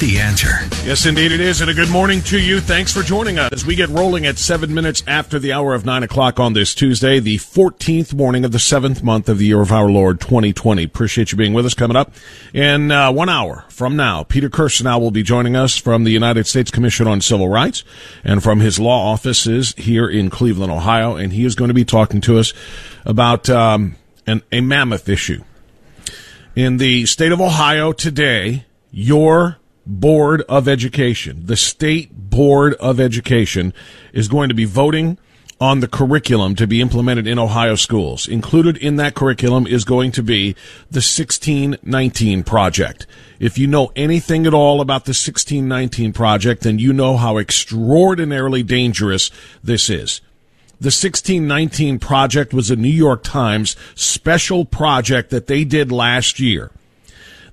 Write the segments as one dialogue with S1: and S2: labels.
S1: The answer.
S2: Yes, indeed it is. And a good morning to you. Thanks for joining us as we get rolling at seven minutes after the hour of nine o'clock on this Tuesday, the 14th morning of the seventh month of the year of our Lord 2020. Appreciate you being with us coming up in uh, one hour from now. Peter Kirsanow will be joining us from the United States Commission on Civil Rights and from his law offices here in Cleveland, Ohio. And he is going to be talking to us about um, an, a mammoth issue. In the state of Ohio today, your Board of Education, the State Board of Education, is going to be voting on the curriculum to be implemented in Ohio schools. Included in that curriculum is going to be the 1619 project. If you know anything at all about the 1619 project, then you know how extraordinarily dangerous this is. The 1619 project was a New York Times special project that they did last year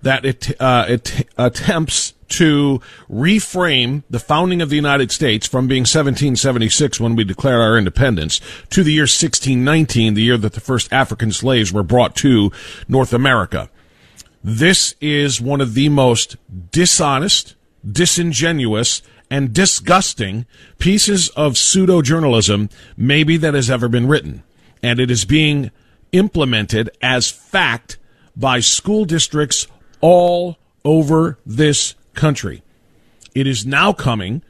S2: that it, uh, it attempts to reframe the founding of the United States from being 1776 when we declared our independence to the year 1619, the year that the first African slaves were brought to North America. This is one of the most dishonest, disingenuous, and disgusting pieces of pseudo journalism maybe that has ever been written. And it is being implemented as fact by school districts all over this country. It is now coming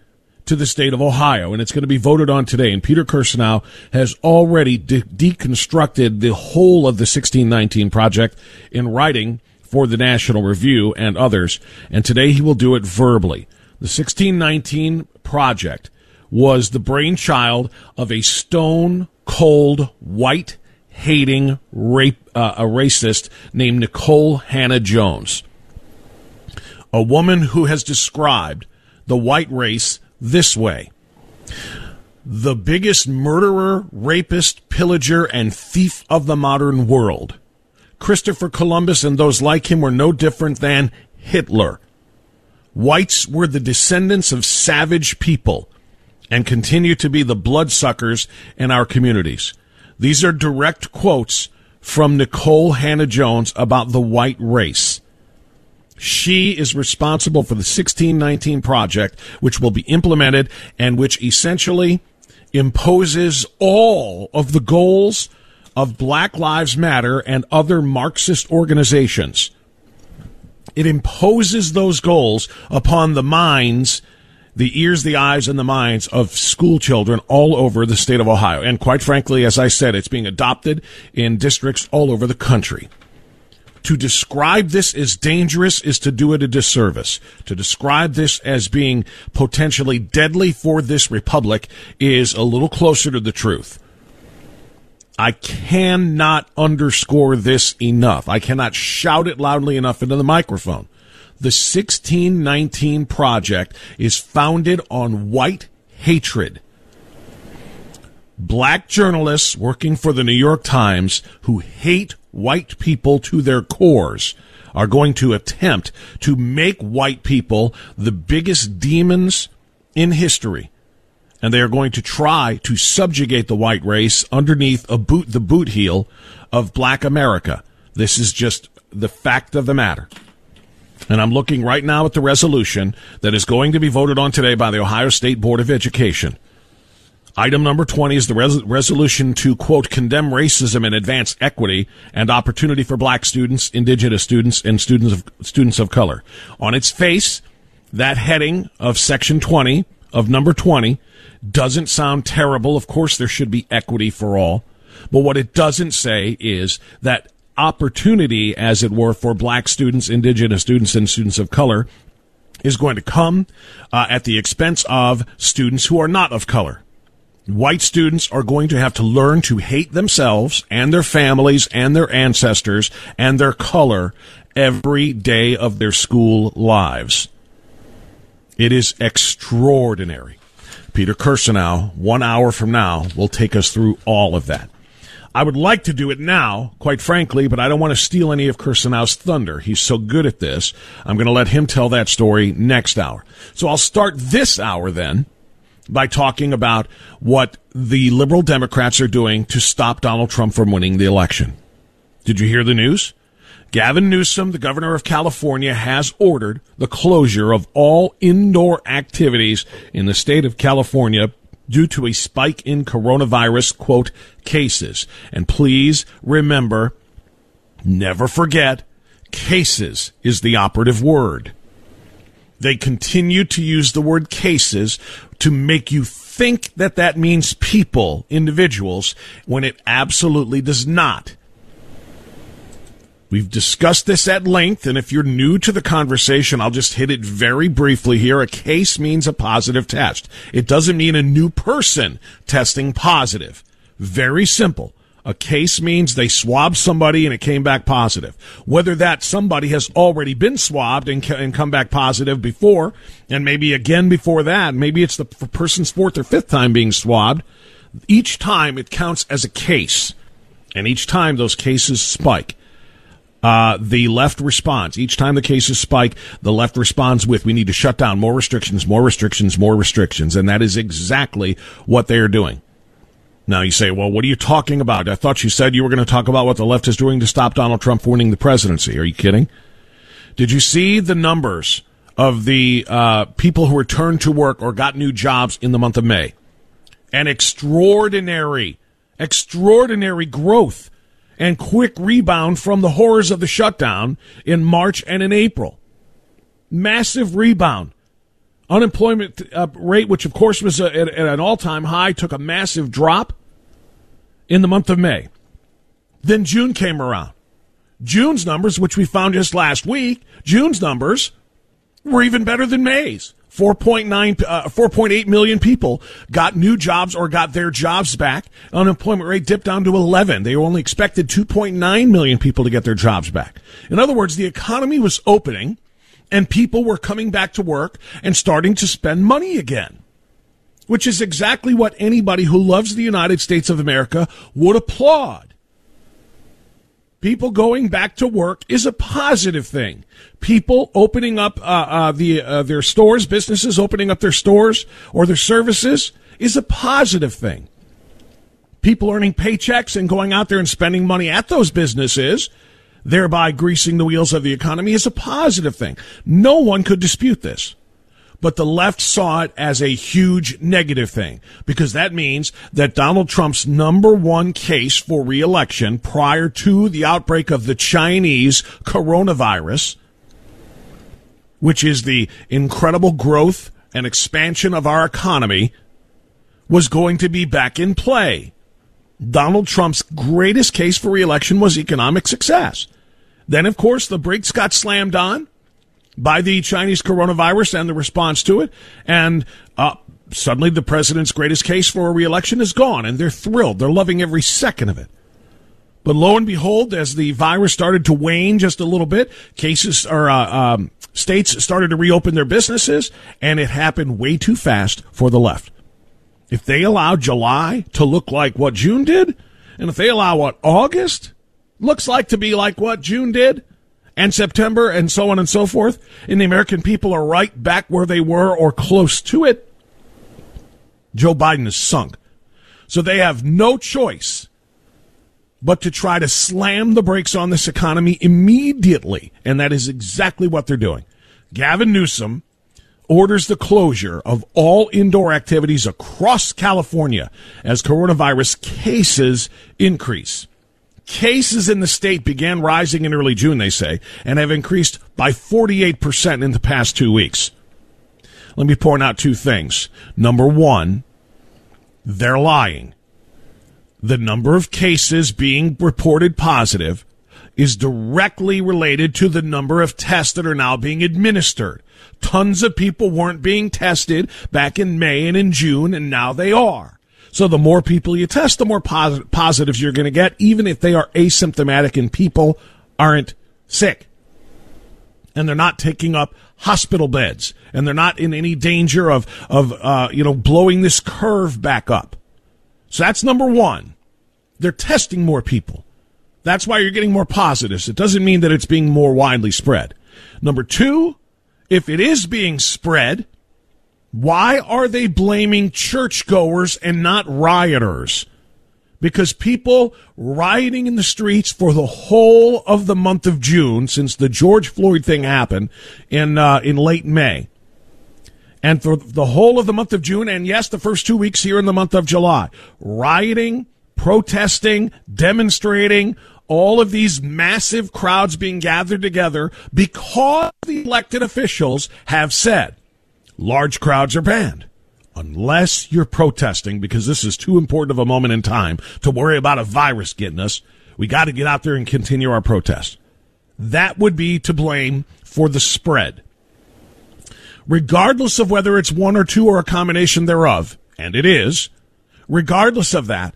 S2: to the state of Ohio, and it's going to be voted on today. And Peter Kirsanow has already de- deconstructed the whole of the 1619 project in writing for the National Review and others, and today he will do it verbally. The 1619 project was the brainchild of a stone cold, white hating rape, uh, a racist named Nikole Hannah-Jones a woman who has described the white race this way the biggest murderer, rapist, pillager, and thief of the modern world. Christopher Columbus and those like him were no different than Hitler. Whites were the descendants of savage people and continue to be the bloodsuckers in our communities. These are direct quotes from Nikole Hannah-Jones about the white race. She is responsible for the 1619 project, which will be implemented and which essentially imposes all of the goals of Black Lives Matter and other Marxist organizations. It imposes those goals upon the minds, the ears, the eyes, and the minds of school children all over the state of Ohio. And quite frankly, as I said, it's being adopted in districts all over the country. To describe this as dangerous is to do it a disservice. To describe this as being potentially deadly for this republic is a little closer to the truth. I cannot underscore this enough. I cannot shout it loudly enough into the microphone. The 1619 Project is founded on white hatred. Black journalists working for the New York Times who hate white people to their cores are going to attempt to make white people the biggest demons in history and they are going to try to subjugate the white race underneath a boot the boot heel of black America. This is just the fact of the matter. And I'm looking right now at the resolution that is going to be voted on today by the Ohio State Board of Education. Item number 20 is the res- resolution to, quote, condemn racism and advance equity and opportunity for black students, indigenous students, and students of, students of color. On its face, that heading of section 20 of number 20 doesn't sound terrible. Of course, there should be equity for all. But what it doesn't say is that opportunity, as it were, for black students, indigenous students, and students of color is going to come uh, at the expense of students who are not of color. White students are going to have to learn to hate themselves and their families and their ancestors and their color every day of their school lives. It is extraordinary. Peter Kirsanow, one hour from now, will take us through all of that. I would like to do it now, quite frankly, but I don't want to steal any of Kirsanow's thunder. He's so good at this. I'm going to let him tell that story next hour. So I'll start this hour then by talking about what the liberal Democrats are doing to stop Donald Trump from winning the election. Did you hear the news? Gavin Newsom, the governor of California, has ordered the closure of all indoor activities in the state of California due to a spike in coronavirus, quote, cases. And please remember, never forget, cases is the operative word. They continue to use the word cases to make you think that that means people, individuals, when it absolutely does not. We've discussed this at length, and if you're new to the conversation, I'll just hit it very briefly here. A case means a positive test. It doesn't mean a new person testing positive. Very simple. A case means they swabbed somebody and it came back positive. Whether that somebody has already been swabbed and, and come back positive before, and maybe again before that, maybe it's the person's fourth or fifth time being swabbed, each time it counts as a case. And each time those cases spike. Uh, the left responds. Each time the cases spike, the left responds with, we need to shut down more restrictions, more restrictions, more restrictions. And that is exactly what they are doing. Now you say, well, what are you talking about? I thought you said you were going to talk about what the left is doing to stop Donald Trump winning the presidency. Are you kidding? Did you see the numbers of the uh, people who returned to work or got new jobs in the month of May? An extraordinary, extraordinary growth and quick rebound from the horrors of the shutdown in March and in April. Massive rebound. Unemployment uh, rate, which of course was at, at an all time high, took a massive drop in the month of May. Then June came around. June's numbers, which we found just last week, June's numbers were even better than May's. 4.9, uh, 4.8 million people got new jobs or got their jobs back. Unemployment rate dipped down to 11. They only expected 2.9 million people to get their jobs back. In other words, the economy was opening and people were coming back to work and starting to spend money again. Which is exactly what anybody who loves the United States of America would applaud people going back to work is a positive thing. People opening up uh, uh, the uh, their stores, businesses opening up their stores or their services is a positive thing. People earning paychecks and going out there and spending money at those businesses, thereby greasing the wheels of the economy, is a positive thing. No one could dispute this but the left saw it as a huge negative thing because that means that Donald Trump's number one case for reelection prior to the outbreak of the Chinese coronavirus, which is the incredible growth and expansion of our economy, was going to be back in play. Donald Trump's greatest case for reelection was economic success. Then, of course, the brakes got slammed on by the Chinese coronavirus and the response to it. And uh, suddenly the president's greatest case for a reelection is gone, and they're thrilled. They're loving every second of it. But lo and behold, as the virus started to wane just a little bit, cases or uh, um, states started to reopen their businesses, and it happened way too fast for the left. If they allow July to look like what June did, and if they allow what August looks like to be like what June did, and September and so on and so forth, and the American people are right back where they were or close to it, Joe Biden is sunk. So they have no choice but to try to slam the brakes on this economy immediately. And that is exactly what they're doing. Gavin Newsom orders the closure of all indoor activities across California as coronavirus cases increase. Cases in the state began rising in early June, they say, and have increased by 48% in the past two weeks. Let me point out two things. Number one, they're lying. The number of cases being reported positive is directly related to the number of tests that are now being administered. Tons of people weren't being tested back in May and in June, and now they are. So the more people you test, the more posit- positives you're going to get, even if they are asymptomatic and people aren't sick. And they're not taking up hospital beds, and they're not in any danger of of uh, you know blowing this curve back up. So that's number one. They're testing more people. That's why you're getting more positives. It doesn't mean that it's being more widely spread. Number two, if it is being spread, why are they blaming churchgoers and not rioters? Because people rioting in the streets for the whole of the month of June since the George Floyd thing happened in uh, in late May, and for the whole of the month of June, and yes, the first two weeks here in the month of July, rioting, protesting, demonstrating, all of these massive crowds being gathered together because the elected officials have said large crowds are banned. Unless you're protesting, because this is too important of a moment in time to worry about a virus getting us, we got to get out there and continue our protest. That would be to blame for the spread. Regardless of whether it's one or two or a combination thereof, and it is, regardless of that,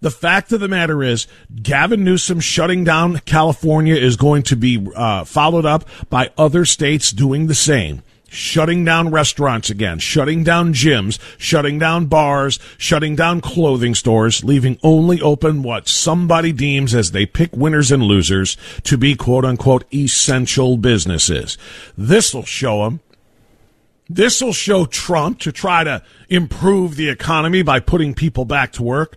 S2: the fact of the matter is, Gavin Newsom shutting down California is going to be uh, followed up by other states doing the same shutting down restaurants again, shutting down gyms, shutting down bars, shutting down clothing stores, leaving only open what somebody deems as they pick winners and losers to be quote unquote essential businesses. This will show them. This will show Trump to try to improve the economy by putting people back to work.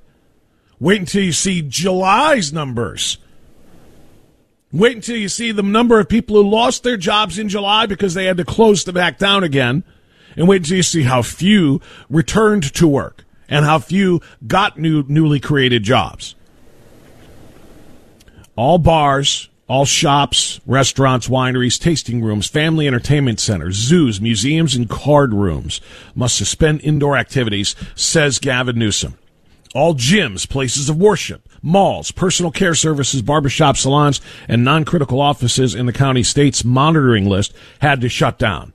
S2: Wait until you see July's numbers. Wait until you see the number of people who lost their jobs in July because they had to close them back down again. And wait until you see how few returned to work and how few got new, newly created jobs. All bars, all shops, restaurants, wineries, tasting rooms, family entertainment centers, zoos, museums, and card rooms must suspend indoor activities, says Gavin Newsom. All gyms, places of worship, malls, personal care services, barbershops, salons, and non-critical offices in the county state's monitoring list had to shut down.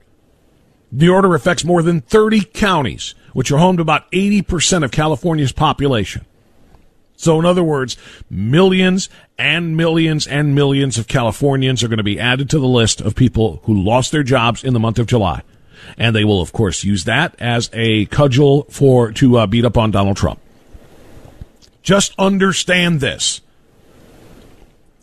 S2: The order affects more than 30 counties, which are home to about 80% of California's population. So, in other words, millions and millions and millions of Californians are going to be added to the list of people who lost their jobs in the month of July. And they will, of course, use that as a cudgel for to uh, beat up on Donald Trump. Just understand this.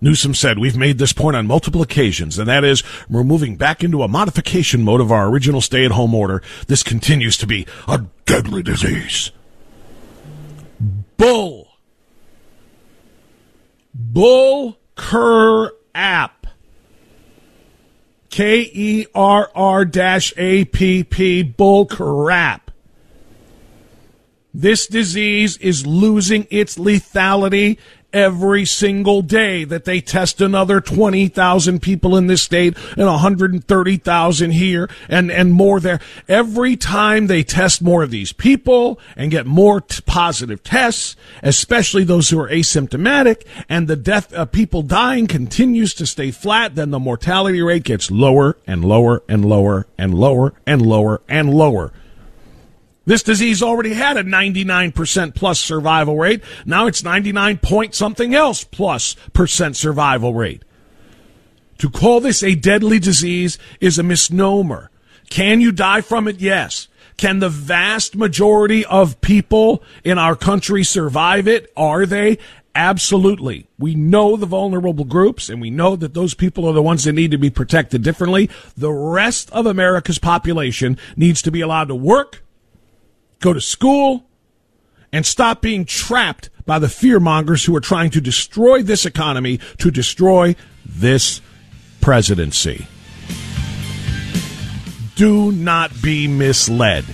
S2: Newsom said, We've made this point on multiple occasions, and that is, we're moving back into a modification mode of our original stay at home order. This continues to be a deadly disease. Bull. Bull Kerr app. K E R R dash A P P Bull crap. This disease is losing its lethality every single day that they test another 20,000 people in this state and 130,000 here and, and more there. Every time they test more of these people and get more t- positive tests, especially those who are asymptomatic and the death of people dying continues to stay flat, then the mortality rate gets lower and lower and lower and lower and lower and lower. This disease already had a 99% plus survival rate. Now it's 99 point something else plus percent survival rate. To call this a deadly disease is a misnomer. Can you die from it? Yes. Can the vast majority of people in our country survive it? Are they? Absolutely. We know the vulnerable groups and we know that those people are the ones that need to be protected differently. The rest of America's population needs to be allowed to work, go to school, and stop being trapped by the fear mongers who are trying to destroy this economy, to destroy this presidency. Do not be misled.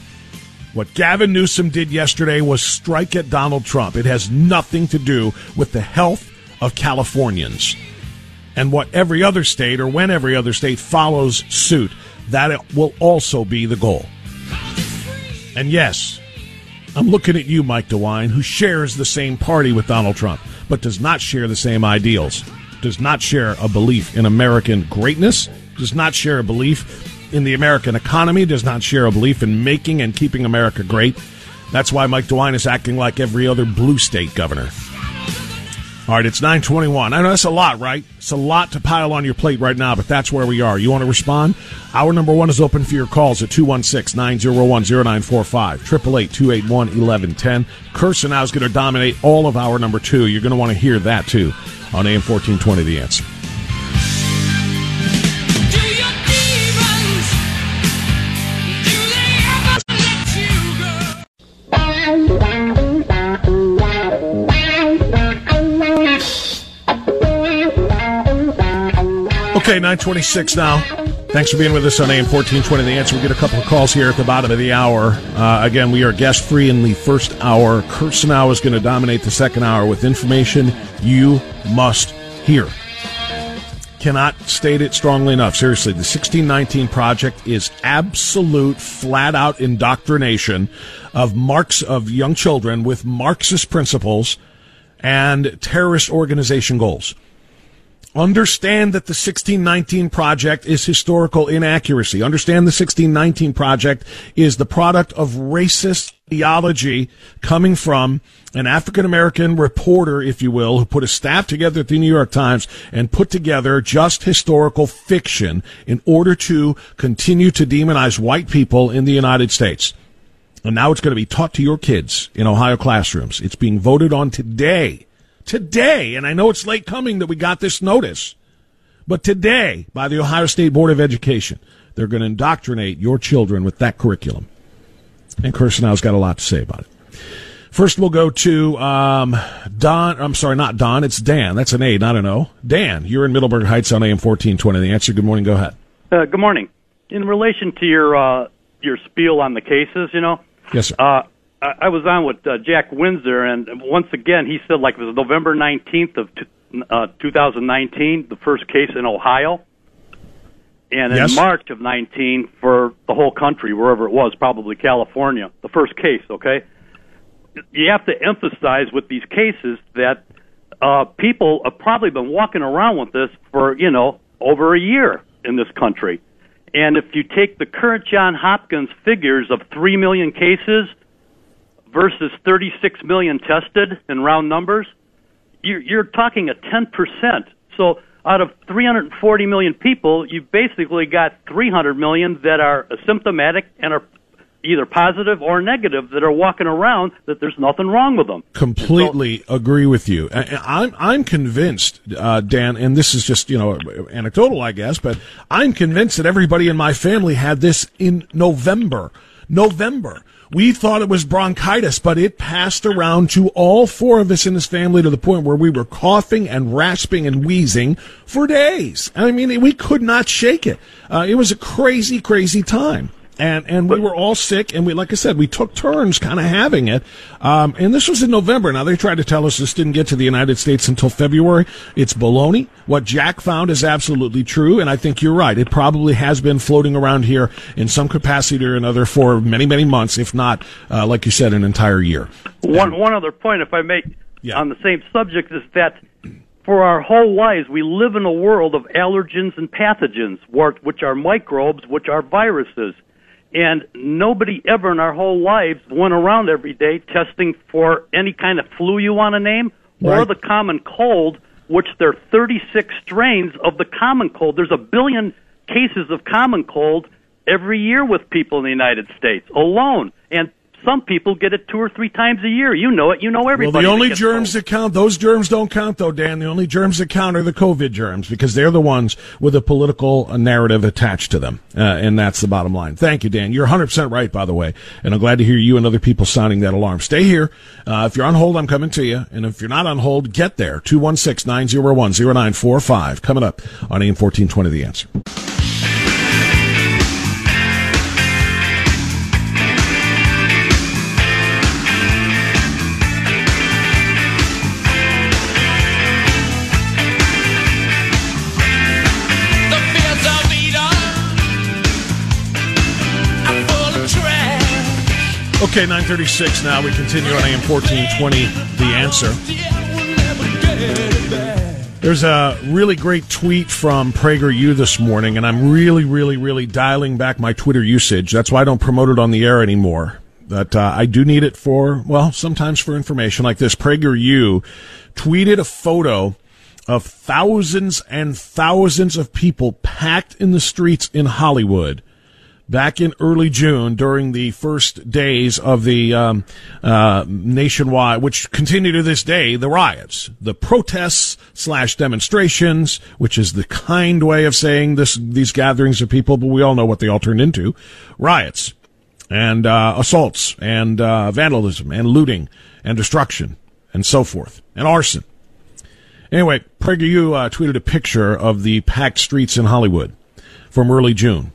S2: What Gavin Newsom did yesterday was strike at Donald Trump. It has nothing to do with the health of Californians. And what every other state, or when every other state follows suit, that will also be the goal. And yes, I'm looking at you, Mike DeWine, who shares the same party with Donald Trump, but does not share the same ideals, does not share a belief in American greatness, does not share a belief in the American economy, does not share a belief in making and keeping America great. That's why Mike DeWine is acting like every other blue state governor. All right, it's 921. I know that's a lot, right? It's a lot to pile on your plate right now, but that's where we are. You want to respond? Our number one is open for your calls at 216 901 0945, 888 281 1110. Kirsanow is going to dominate all of our number two. You're going to want to hear that too on AM 1420 The Answer. Okay, 926 now. Thanks for being with us on AM 1420 The Answer. We get a couple of calls here at the bottom of the hour. Uh, again, we are guest free in the first hour. Kirsanow is going to dominate the second hour with information you must hear. Cannot state it strongly enough. Seriously, the 1619 Project is absolute, flat out indoctrination of Marx of young children with Marxist principles and terrorist organization goals. Understand that the 1619 project is historical inaccuracy. Understand the 1619 project is the product of racist ideology coming from an African American reporter, if you will, who put a staff together at the New York Times and put together just historical fiction in order to continue to demonize white people in the United States. And now it's going to be taught to your kids in Ohio classrooms. It's being voted on today today, and I know it's late coming that we got this notice, but today by the Ohio State Board of Education, they're going to indoctrinate your children with that curriculum. And Kirsanow's got a lot to say about it. First, we'll go to um, Don. I'm sorry, not Don. It's Dan. That's an A, not an O. Dan, you're in Middleburg Heights on AM 1420. The answer. Good morning. Go ahead.
S3: Uh, good morning. In relation to your uh, your spiel on the cases, you know.
S2: Yes, sir.
S3: Uh, I was on with uh, Jack Windsor, and once again, he said like it was November 19th of uh, 2019, the first case in Ohio, and in
S2: Yes.
S3: March of 19 for the whole country, wherever it was, probably California, the first case. Okay, you have to emphasize with these cases that uh, people have probably been walking around with this for you know over a year in this country. And if you take the current John Hopkins figures of 3 million cases versus 36 million tested in round numbers, you're, you're talking a 10%. So out of 340 million people, you've basically got 300 million that are asymptomatic and are either positive or negative that are walking around that there's nothing wrong with them.
S2: completely agree with you. I, I'm I'm convinced, uh, Dan, and this is just you know anecdotal, I guess, but I'm convinced that everybody in my family had this in November. November. We thought it was bronchitis, but it passed around to all four of us in this family to the point where we were coughing and rasping and wheezing for days. I mean, we could not shake it. Uh, it was a crazy, crazy time and and we were all sick, and we, like I said, we took turns kind of having it. Um, and this was in November. Now they tried to tell us this didn't get to the United States until February. It's baloney. What Jack found is absolutely true, and I think you're right. It probably has been floating around here in some capacity or another for many, many months, if not, uh, like you said, an entire year.
S3: One one other point, if I may,
S2: Yeah.
S3: on the same subject, is that for our whole lives we live in a world of allergens and pathogens, which are microbes, which are viruses, and nobody ever in our whole lives went around every day testing for any kind of flu you want to name or the common cold, which there are 36 strains of the common cold. There's a billion cases of common cold every year with people in the United States alone. And Some people get it two or three times a year. You know it. You know everybody.
S2: Well, the only germs that count, those germs don't count, though, Dan. The only germs that count are the COVID germs because they're the ones with a political narrative attached to them. Uh, and that's the bottom line. Thank you, Dan. You're 100% right, by the way. And I'm glad to hear you and other people sounding that alarm. Stay here. Uh, if you're on hold, I'm coming to you. And if you're not on hold, get there. 216 901 0945. Coming up on AM 1420, The Answer. Okay, 936 now. We continue on AM 1420, The Answer. There's a really great tweet from PragerU this morning, and I'm really, really, really dialing back my Twitter usage. That's why I don't promote it on the air anymore. That uh, I do need it for, well, sometimes for information like this. PragerU tweeted a photo of thousands and thousands of people packed in the streets in Hollywood back in early June during the first days of the um, uh, nationwide, which continue to this day, the riots, the protests slash demonstrations, which is the kind way of saying this these gatherings of people, but we all know what they all turned into, riots and uh, assaults and uh, vandalism and looting and destruction and so forth and arson. Anyway, PragerU uh, tweeted a picture of the packed streets in Hollywood from early June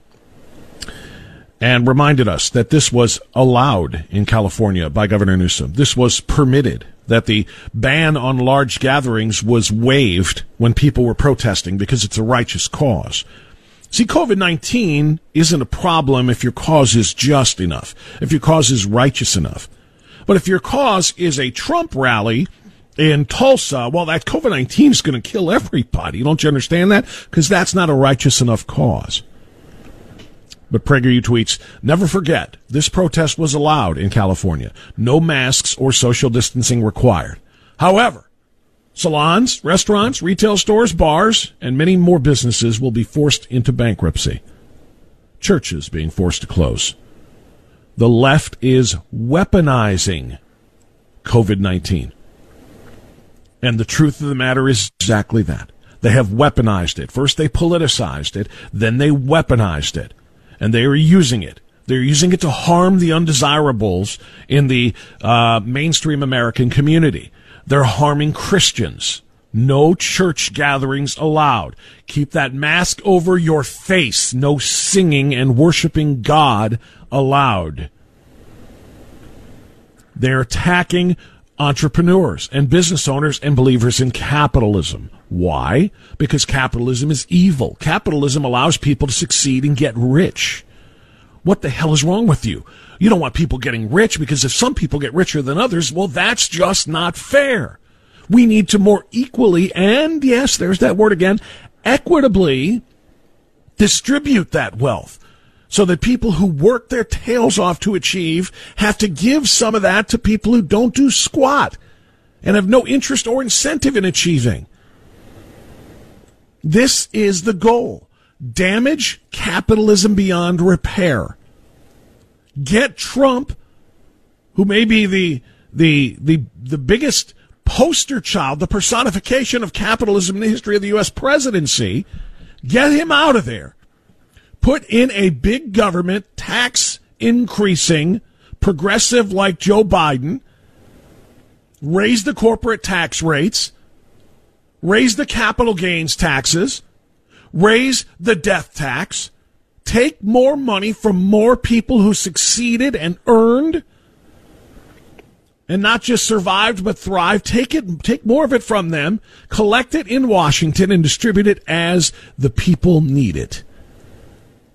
S2: and reminded us that this was allowed in California by Governor Newsom. This was permitted, that the ban on large gatherings was waived when people were protesting because it's a righteous cause. See, COVID-19 isn't a problem if your cause is just enough, if your cause is righteous enough. But if your cause is a Trump rally in Tulsa, well, that COVID-19 is going to kill everybody. Don't you understand that? Because that's not a righteous enough cause. But PragerU tweets, never forget, this protest was allowed in California. No masks or social distancing required. However, salons, restaurants, retail stores, bars, and many more businesses will be forced into bankruptcy. Churches being forced to close. The left is weaponizing COVID-19. And the truth of the matter is exactly that. They have weaponized it. First they politicized it, then they weaponized it and they are using it. They're using it to harm the undesirables in the uh, mainstream American community. They're harming Christians. No church gatherings allowed. Keep that mask over your face. No singing and worshiping God allowed. They're attacking entrepreneurs and business owners and believers in capitalism. Why? Because capitalism is evil. Capitalism allows people to succeed and get rich. What the hell is wrong with you? You don't want people getting rich because if some people get richer than others, well, that's just not fair. We need to more equally, and yes, there's that word again, equitably distribute that wealth so that people who work their tails off to achieve have to give some of that to people who don't do squat and have no interest or incentive in achieving. This is the goal. Damage capitalism beyond repair. Get Trump, who may be the, the, the, the biggest poster child, the personification of capitalism in the history of the U.S. presidency, get him out of there. Put in a big government tax increasing progressive like Joe Biden, raise the corporate tax rates, raise the capital gains taxes, raise the death tax, take more money from more people who succeeded and earned and not just survived but thrived. Take it, take more of it from them, collect it in Washington and distribute it as the people need it.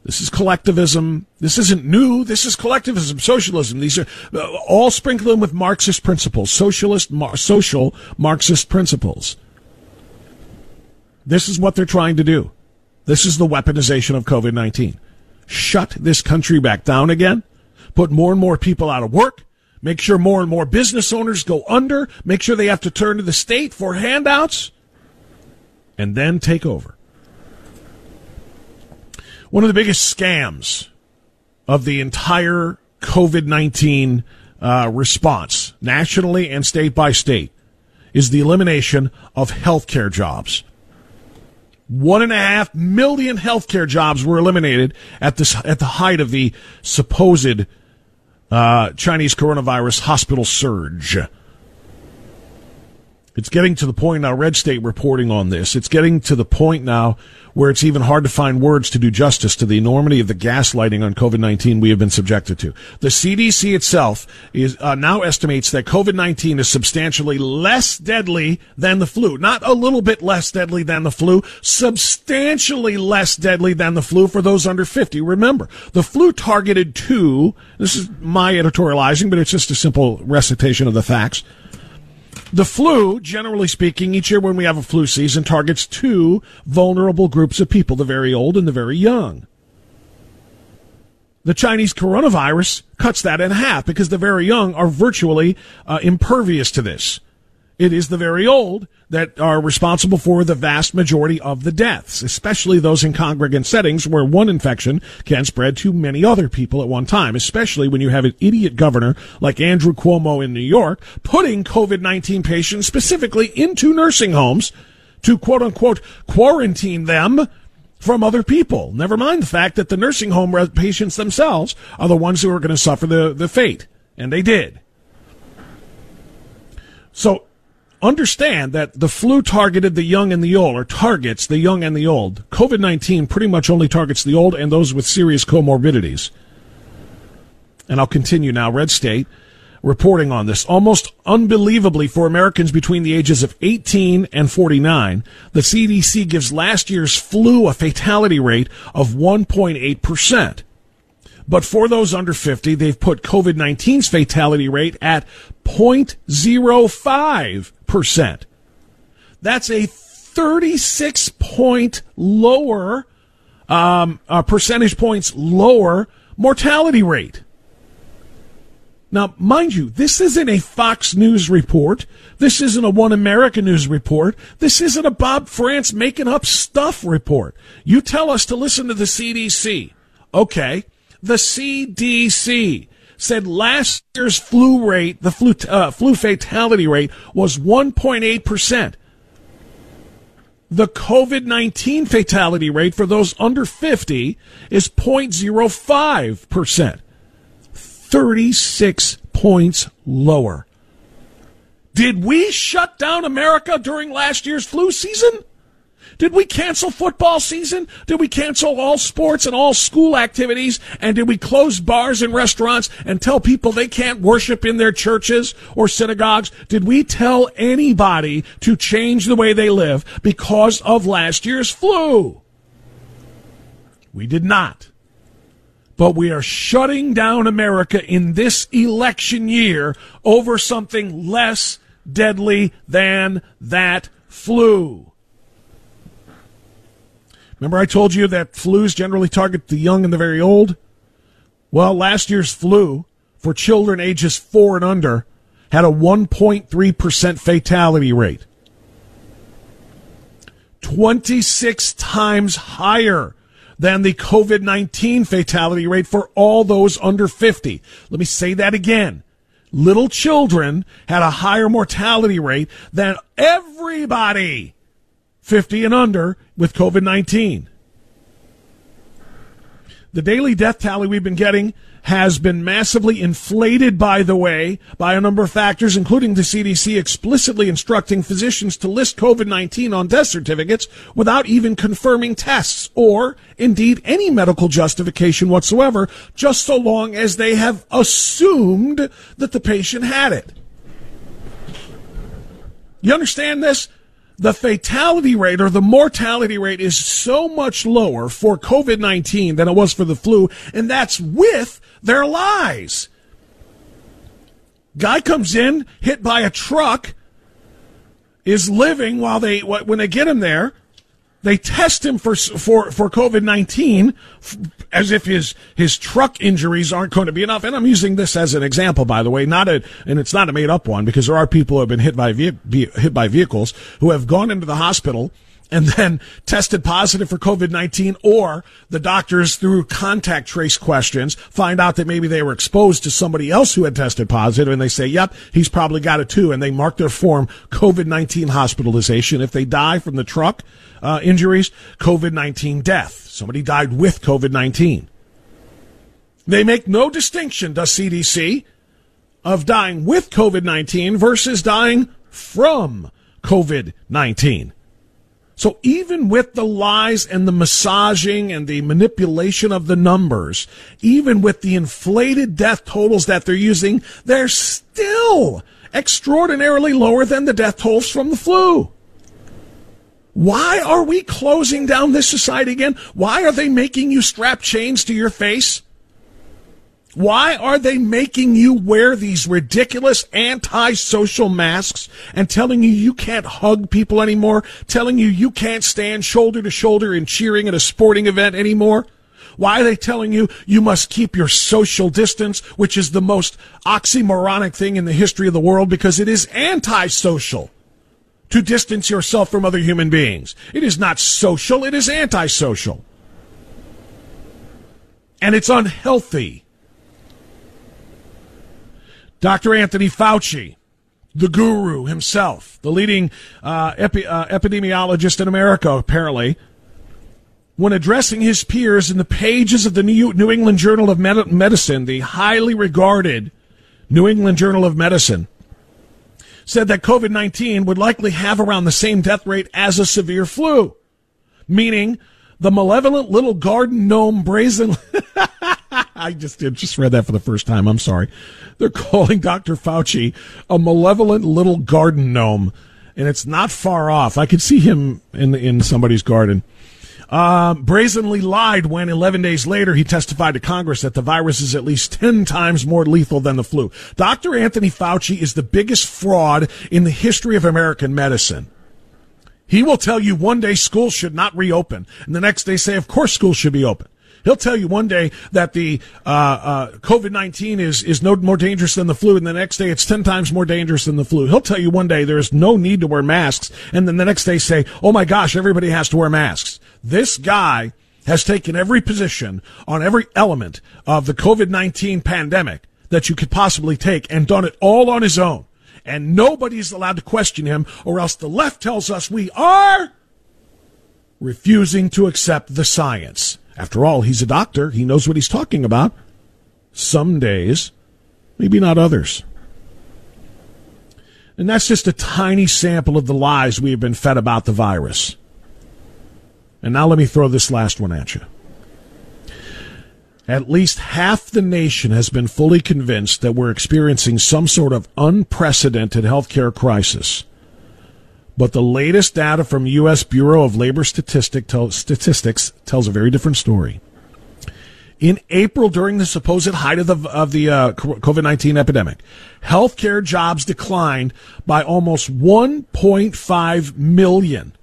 S2: This is collectivism. This isn't new. This is collectivism, socialism. These are uh, all sprinkled in with Marxist principles, socialist, mar- social Marxist principles. This is what they're trying to do. This is the weaponization of COVID 19. Shut this country back down again, put more and more people out of work, make sure more and more business owners go under, make sure they have to turn to the state for handouts, and then take over. One of the biggest scams of the entire COVID 19 uh, response, nationally and state by state, is the elimination of healthcare jobs. One and a half million healthcare jobs were eliminated at this at the height of the supposed uh, Chinese coronavirus hospital surge. It's getting to the point now, Red State reporting on this. It's getting to the point now where it's even hard to find words to do justice to the enormity of the gaslighting on COVID-19 we have been subjected to. The CDC itself is uh, now estimates that COVID-19 is substantially less deadly than the flu. Not a little bit less deadly than the flu, substantially less deadly than the flu for those under 50. Remember, the flu targeted two, this is my editorializing, but it's just a simple recitation of the facts the flu, generally speaking, each year when we have a flu season, targets two vulnerable groups of people, the very old and the very young. The Chinese coronavirus cuts that in half because the very young are virtually uh, impervious to this. It is the very old that are responsible for the vast majority of the deaths, especially those in congregant settings where one infection can spread to many other people at one time, especially when you have an idiot governor like Andrew Cuomo in New York putting COVID-19 patients specifically into nursing homes to quote unquote quarantine them from other people. Never mind the fact that the nursing home patients themselves are the ones who are going to suffer the, the fate. And they did. So understand that the flu targeted the young and the old, or targets the young and the old. COVID 19 pretty much only targets the old and those with serious comorbidities. And I'll continue now. Red State reporting on this. Almost unbelievably for Americans between the ages of 18 and 49, the CDC gives last year's flu a fatality rate of 1.8%. But for those under 50, they've put COVID 19's fatality rate at 0.05%. That's a 36 point lower, um, uh, percentage points lower mortality rate. Now, mind you, this isn't a Fox News report. This isn't a One America News report. This isn't a Bob Frantz making up stuff report. You tell us to listen to the CDC. Okay. The CDC said last year's flu rate, the flu, uh, flu fatality rate was 1.8%. The COVID 19 fatality rate for those under 50 is 0.05%. 36 points lower. Did we shut down America during last year's flu season? Did we cancel football season? Did we cancel all sports and all school activities? And did we close bars and restaurants and tell people they can't worship in their churches or synagogues? Did we tell anybody to change the way they live because of last year's flu? We did not. But we are shutting down America in this election year over something less deadly than that flu. Remember, I told you that flus generally target the young and the very old? Well, last year's flu for children ages four and under had a 1.3% fatality rate. 26 times higher than the COVID 19 fatality rate for all those under 50. Let me say that again. Little children had a higher mortality rate than everybody 50 and under with COVID 19. The daily death tally we've been getting has been massively inflated, by the way, by a number of factors, including the CDC explicitly instructing physicians to list COVID 19 on death certificates without even confirming tests or, indeed, any medical justification whatsoever, just so long as they have assumed that the patient had it. You understand this? The fatality rate or the mortality rate is so much lower for COVID 19 than it was for the flu, and that's with their lies. Guy comes in, hit by a truck, is living while they, when they get him there, they test him for, for, for COVID 19 as if his his truck injuries aren't going to be enough. And I'm using this as an example, by the way, not a and it's not a made up one because there are people who have been hit by hit by vehicles who have gone into the hospital and then tested positive for COVID-19 or the doctors through contact trace questions find out that maybe they were exposed to somebody else who had tested positive and they say, yep, he's probably got it too. And they mark their form COVID-19 hospitalization. If they die from the truck uh, injuries, COVID-19 death. Somebody died with COVID-19. They make no distinction, does CDC, of dying with COVID-19 versus dying from COVID-19. So even with the lies and the massaging and the manipulation of the numbers, even with the inflated death totals that they're using, they're still extraordinarily lower than the death tolls from the flu. Why are we closing down this society again? Why are they making you strap chains to your face? Why are they making you wear these ridiculous anti-social masks and telling you you can't hug people anymore? Telling you you can't stand shoulder to shoulder in cheering at a sporting event anymore? Why are they telling you you must keep your social distance, which is the most oxymoronic thing in the history of the world because it is anti-social to distance yourself from other human beings. It is not social, it is anti-social. And it's unhealthy. Dr. Anthony Fauci, the guru himself, the leading uh, epi- uh, epidemiologist in America, apparently, when addressing his peers in the pages of the New, New England Journal of Med- Medicine, the highly regarded New England Journal of Medicine, said that COVID 19 would likely have around the same death rate as a severe flu, meaning the malevolent little garden gnome brazen. I just did, just read that for the first time. I'm sorry. They're calling Dr. Fauci a malevolent little garden gnome, and it's not far off. I could see him in in somebody's garden. Uh, brazenly lied when 11 days later he testified to Congress that the virus is at least 10 times more lethal than the flu. Dr. Anthony Fauci is the biggest fraud in the history of American medicine. He will tell you one day schools should not reopen, and the next day say, of course schools should be open. He'll tell you one day that the uh, uh, COVID nineteen is is no more dangerous than the flu, and the next day it's ten times more dangerous than the flu. He'll tell you one day there is no need to wear masks, and then the next day say, "Oh my gosh, everybody has to wear masks." This guy has taken every position on every element of the COVID nineteen pandemic that you could possibly take, and done it all on his own. And nobody's allowed to question him, or else the left tells us we are refusing to accept the science. After all, he's a doctor. He knows what he's talking about. Some days, maybe not others. And that's just a tiny sample of the lies we have been fed about the virus. And now let me throw this last one at you. At least half the nation has been fully convinced that we're experiencing some sort of unprecedented healthcare crisis. But the latest data from U.S. Bureau of Labor tell, Statistics tells a very different story. In April, during the supposed height of the, of the uh, COVID 19 epidemic, healthcare jobs declined by almost 1.5 million.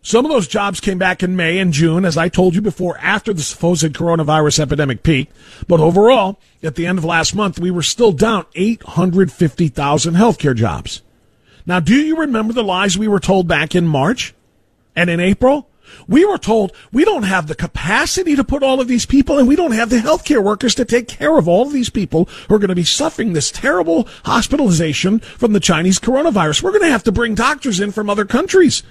S2: Some of those jobs came back in May and June, as I told you before, after the supposed coronavirus epidemic peak. But overall, at the end of last month, we were still down 850,000 healthcare jobs. Now, do you remember the lies we were told back in March and in April? We were told we don't have the capacity to put all of these people and we don't have the healthcare workers to take care of all of these people who are going to be suffering this terrible hospitalization from the Chinese coronavirus. We're going to have to bring doctors in from other countries.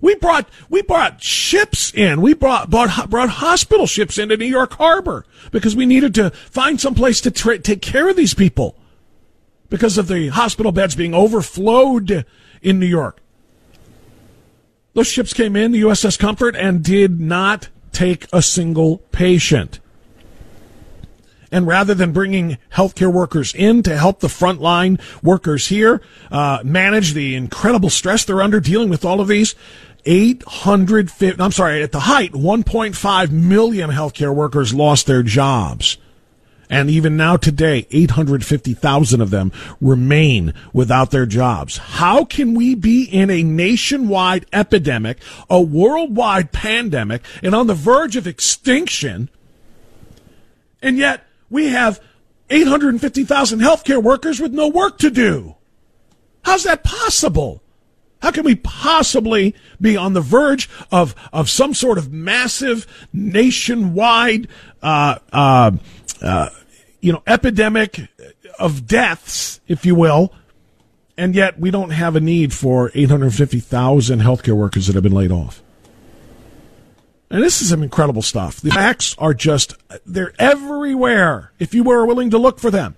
S2: We brought we brought ships in. We brought brought, brought hospital ships into New York Harbor because we needed to find some place to tra- take care of these people because of the hospital beds being overflowed in New York. Those ships came in, the USS Comfort, and did not take a single patient. And rather than bringing healthcare workers in to help the frontline workers here uh, manage the incredible stress they're under dealing with all of these, 850, I'm sorry, at the height, 1.5 million healthcare workers lost their jobs And even now today, 850,000 of them remain without their jobs. How can we be in a nationwide epidemic, a worldwide pandemic, and on the verge of extinction, and yet we have 850,000 healthcare workers with no work to do? How's that possible? How can we possibly be on the verge of, of some sort of massive nationwide, uh, uh, uh, you know, epidemic of deaths, if you will, and yet we don't have a need for 850,000 healthcare workers that have been laid off? And this is some incredible stuff. The facts are just, they're everywhere if you were willing to look for them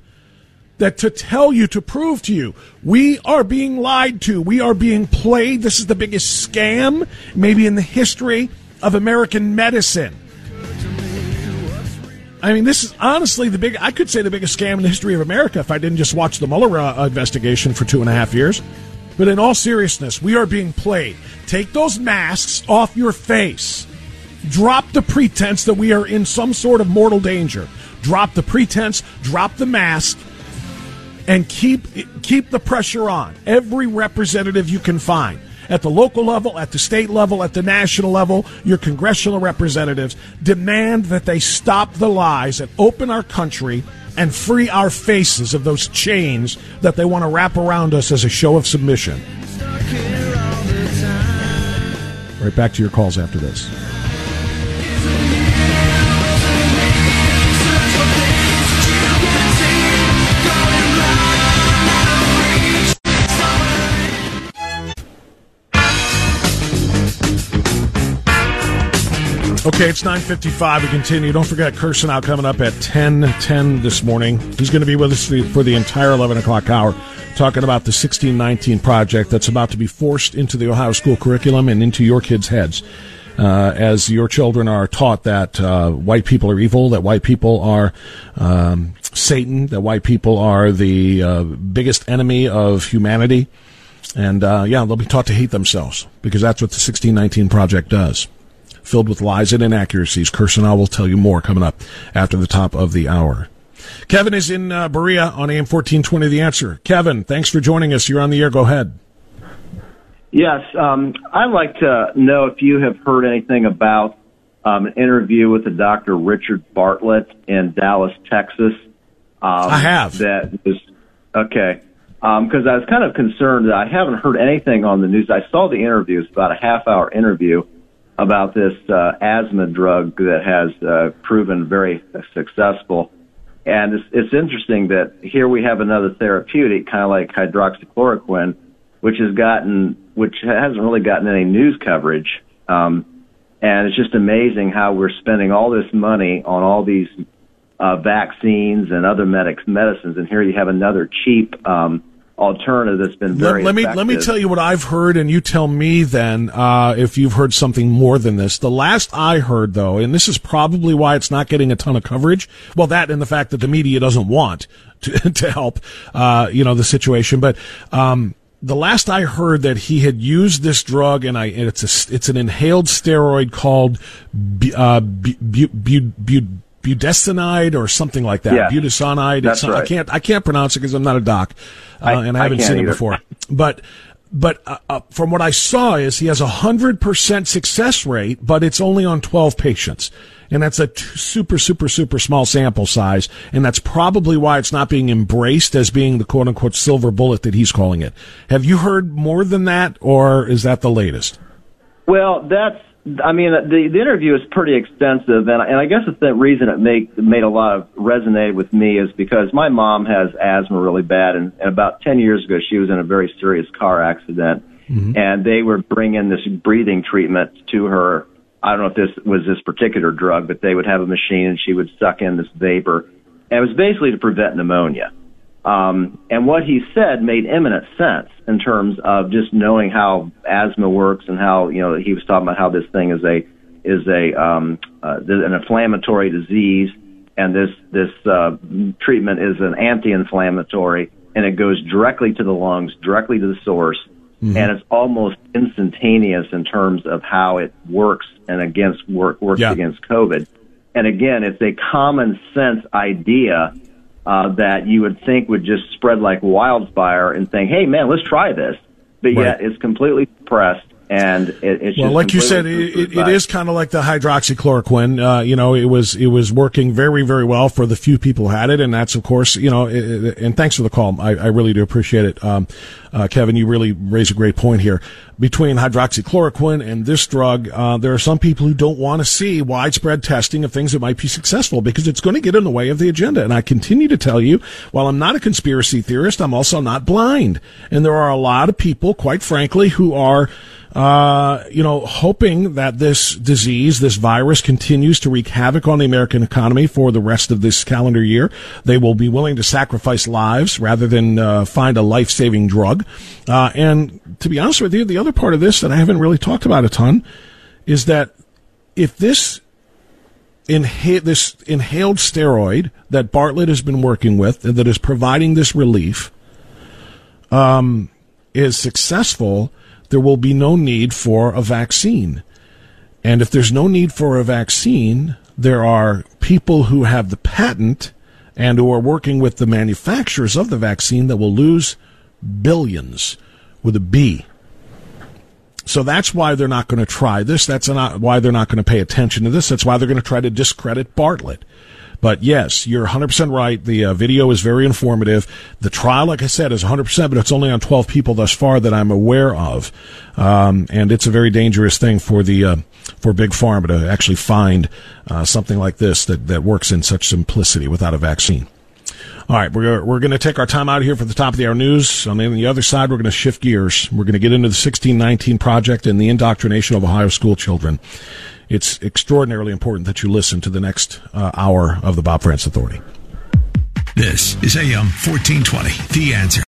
S2: that to tell you, to prove to you, we are being lied to. We are being played. This is the biggest scam, maybe in the history of American medicine. I mean, this is honestly the big, I could say the biggest scam in the history of America if I didn't just watch the Mueller uh, investigation for two and a half years. But in all seriousness, we are being played. Take those masks off your face. Drop the pretense that we are in some sort of mortal danger. Drop the pretense, drop the mask, and keep keep the pressure on every representative you can find at the local level, at the state level, at the national level, your congressional representatives demand that they stop the lies and open our country and free our faces of those chains that they want to wrap around us as a show of submission. Right back to your calls after this. Okay, it's 9.55. We continue. Don't forget Kirsanow coming up at 10.10 this morning. He's going to be with us for the entire 11 o'clock hour talking about the 1619 project that's about to be forced into the Ohio school curriculum and into your kids' heads. Uh, as your children are taught that uh, white people are evil, that white people are um, Satan, that white people are the uh, biggest enemy of humanity. And uh, yeah, they'll be taught to hate themselves because that's what the 1619 project does filled with lies and inaccuracies. Kirsanow will tell you more coming up after the top of the hour. Kevin is in uh, Berea on AM 1420 The Answer. Kevin, thanks for joining us. You're on the air. Go ahead.
S4: Yes, um, I'd like to know if you have heard anything about um, an interview with the Dr. Richard Bartlett in Dallas, Texas.
S2: Um, I have.
S4: That was okay because um, I was kind of concerned that I haven't heard anything on the news. I saw the interview; it's about a half hour interview, about this uh, asthma drug that has uh, proven very successful. And it's, it's interesting that here we have another therapeutic, kind of like hydroxychloroquine, which has gotten, which hasn't really gotten any news coverage. Um, and it's just amazing how we're spending all this money on all these uh, vaccines and other medics, medicines, and here you have another cheap um, alternative that's been very
S2: let, let me
S4: effective.
S2: let me tell you what I've heard, and you tell me then uh, if you've heard something more than this. The last I heard, though, and this is probably why it's not getting a ton of coverage. Well, that and the fact that the media doesn't want to, to help, uh, you know, the situation. But um, the last I heard that he had used this drug, and I and it's a, it's an inhaled steroid called uh, bu, bu, bu, budesonide or something like that.
S4: Yeah,
S2: Budesonide.
S4: That's right.
S2: I can't I can't pronounce it because I'm not a doc, uh,
S4: I,
S2: and I haven't
S4: I
S2: seen
S4: either.
S2: it before. But but uh, uh, from what I saw is he has a hundred percent success rate, but it's only on twelve patients. And that's a t- super, super, super small sample size. And that's probably why it's not being embraced as being the quote unquote silver bullet that he's calling it. Have you heard more than that, or is that the latest?
S4: Well, that's. I mean, the the interview is pretty extensive, and and I guess the reason it made made a lot of resonate with me is because my mom has asthma really bad, and, and about ten years ago she was in a very serious car accident,
S2: Mm-hmm.
S4: and they were bringing this breathing treatment to her. I don't know if this was this particular drug, but they would have a machine and she would suck in this vapor, and it was basically to prevent pneumonia. Um, and what he said made eminent sense in terms of just knowing how asthma works and how you know he was talking about how this thing is a is a um, uh, an inflammatory disease, and this this uh, treatment is an anti-inflammatory, and it goes directly to the lungs, directly to the source, and it's almost instantaneous in terms of how it works and against work works
S2: Yeah.
S4: against COVID. And again, it's a common sense idea uh, that you would think would just spread like wildfire and think, hey, man, let's try this. But
S2: Right.
S4: yet it's completely suppressed. And it, it's
S2: Well,
S4: just
S2: like you said, it, it, is kind of like the hydroxychloroquine. Uh, you know, it was it was working very very well for the few people who had it, and that's of course you know. It- and thanks for the call. I, I really do appreciate it, um, uh, Kevin. You really raise a great point here. Between hydroxychloroquine and this drug, uh, there are some people who don't want to see widespread testing of things that might be successful because it's going to get in the way of the agenda. And I continue to tell you, while I'm not a conspiracy theorist, I'm also not blind, and there are a lot of people, quite frankly, who are uh, you know, hoping that this disease, this virus continues to wreak havoc on the American economy for the rest of this calendar year. They will be willing to sacrifice lives rather than uh, find a life saving drug. Uh, and to be honest with you, the other part of this that I haven't really talked about a ton is that if this inha- this inhaled steroid that Bartlett has been working with and that is providing this relief um, is successful, there will be no need for a vaccine. And if there's no need for a vaccine, there are people who have the patent and who are working with the manufacturers of the vaccine that will lose billions with a B. So that's why they're not going to try this. That's not why they're not going to pay attention to this. That's why they're going to try to discredit Bartlett. But yes, you're 100% right. The uh, video is very informative. The trial, like I said, is 100%, but it's only on 12 people thus far that I'm aware of. Um, and it's a very dangerous thing for the, uh, for Big Pharma to actually find, uh, something like this that, that works in such simplicity without a vaccine. All right, we're we're going to take our time out here for the top of the hour news. On the, on the other side, we're going to shift gears. We're going to get into the 1619 project and the indoctrination of Ohio school children. It's extraordinarily important that you listen to the next uh, hour of the Bob Frantz Authority.
S1: This is AM 1420, The Answer.